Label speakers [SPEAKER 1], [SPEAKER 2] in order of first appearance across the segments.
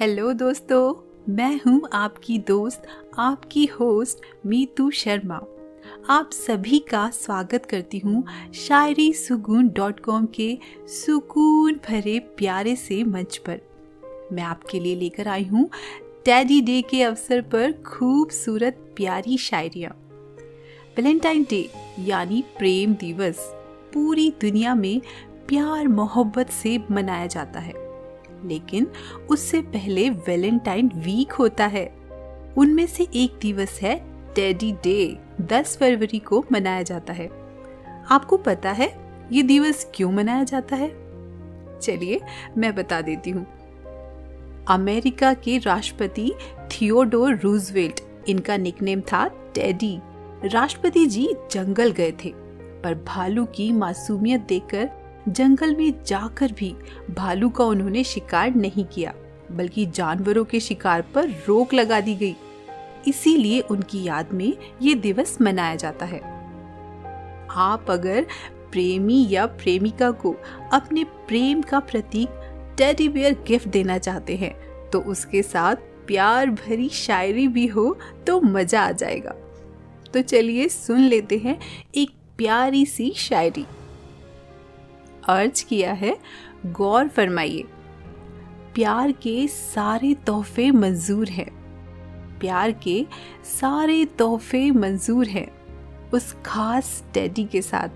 [SPEAKER 1] Hello दोस्तों, मैं हूँ आपकी दोस्त, आपकी होस्ट मीतू शर्मा। आप सभी का स्वागत करती हूँ शायरी सुकून डॉट कॉम के सुकून भरे प्यारे से मंच पर। मैं आपके लिए लेकर आई हूँ टैडी डे के अवसर पर खूबसूरत प्यारी शायरियाँ। वैलेंटाइन डे यानी प्रेम दिवस पूरी दुनिया में प्यार मोहब्बत से मनाया जाता है। लेकिन उससे पहले वैलेंटाइन वीक होता है। उनमें से एक दिवस है, टेडी डे 10 फरवरी को मनाया जाता है। आपको पता है, ये दिवस क्यों मनाया जाता है? चलिए, मैं बता देती हूँ। अमेरिका के राष्ट्रपति थियोडोर रूजवेल्ट, इनका निकनेम था टेडी। राष्ट्रपति जी जंगल गए थे, पर भालू की मासूमियत देखकर जंगल में जाकर भी भालू का उन्होंने शिकार नहीं किया, बल्कि जानवरों के शिकार पर रोक लगा दी गई। इसीलिए उनकी याद में ये दिवस मनाया जाता है। आप अगर प्रेमी या प्रेमिका को अपने प्रेम का प्रतीक टेडी बियर गिफ्ट देना चाहते हैं तो उसके साथ प्यार भरी शायरी भी हो तो मज़ा आ जाएगा। तो चलिए सुन लेते हैं एक प्यारी सी शायरी। अर्ज़ किया है, गौर फरमाइए। प्यार के सारे तोहफे मंजूर हैं। प्यार के सारे तोहफे मंजूर हैं, उस खास टेडी के साथ।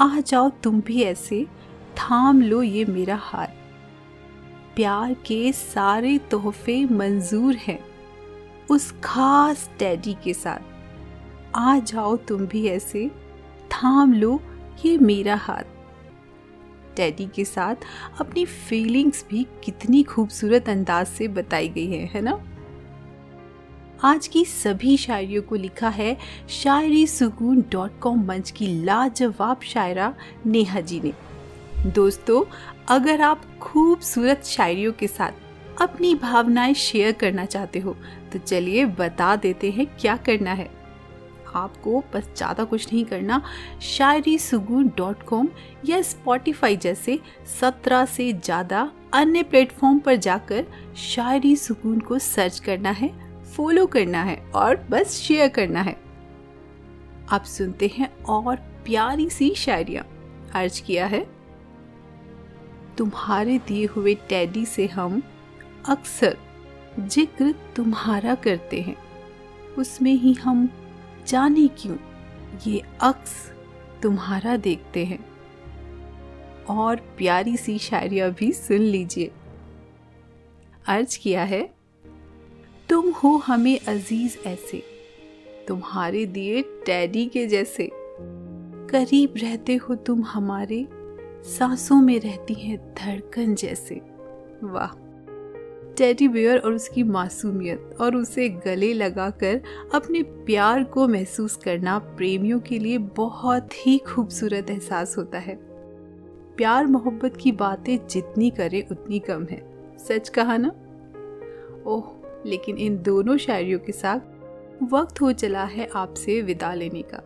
[SPEAKER 1] आ जाओ तुम भी ऐसे, थाम लो ये मेरा हाथ प्यार के सारे तोहफे मंजूर हैं, उस खास डैडी के साथ। आ जाओ तुम भी ऐसे, थाम लो ये मेरा हाथ टेडी के साथ अपनी फीलिंग्स भी कितनी खूबसूरत अंदाज से बताई गई है है ना? आज की सभी शायरियों को लिखा है शायरी सुकून डॉट कॉम मंच की लाजवाब शायरा नेहा जी ने। दोस्तों, अगर आप खूबसूरत शायरियों के साथ अपनी भावनाएँ शेयर करना चाहते हो तो चलिए बता देते हैं क्या करना है। आपको बस ज़्यादा कुछ नहीं करना। शायरी सुगुन डॉट कॉम या स्पॉटिफाई जैसे सत्रह से ज़्यादा अन्य प्लेटफॉर्म पर जाकर शायरी सुकून को सर्च करना है, फॉलो करना है और बस शेयर करना है। आप सुनते हैं और प्यारी सी शायरिया। अर्ज़ किया है, तुम्हारे दिए हुए टैडी से हम अक्सर ज़िक्र तुम्हारा करते हैं। उसमें ही हम जाने क्यों ये अक्स तुम्हारा देखते हैं? और प्यारी सी शायरिया भी सुन लीजिए। अर्ज़ किया है, तुम हो हमें अज़ीज़ ऐसे, तुम्हारे दिए टैडी के जैसे। करीब रहते हो तुम हमारे, सांसों में रहती हैं धड़कन जैसे। वाह! टेडी बियर और उसकी मासूमियत और उसे गले लगाकर अपने प्यार को महसूस करना प्रेमियों के लिए बहुत ही खूबसूरत एहसास होता है। प्यार मोहब्बत की बातें जितनी करें उतनी कम है। सच कहा ना? ओह, लेकिन इन दोनों शायरियों के साथ वक्त हो चला है आपसे विदा लेने का।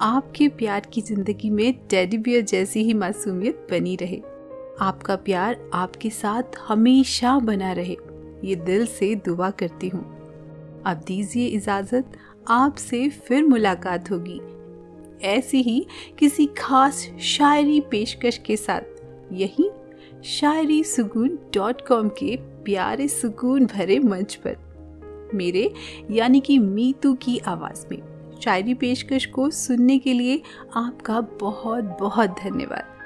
[SPEAKER 1] आपके प्यार की ज़िंदगी में टेडी बियर जैसी ही मासूमियत बनी रहे। आपका प्यार आपके साथ हमेशा बना रहे। ये दिल से दुआ करती हूँ। अब दीजिए इजाज़त, आपसे फिर मुलाकात होगी। ऐसी ही किसी खास शायरी पेशकश के साथ, यही शायरी सुकून डॉट कॉम के प्यारे सुकून भरे मंच पर। मेरे यानी कि मीतू की आवाज़ में शायरी पेशकश को सुनने के लिए आपका बहुत बहुत धन्यवाद।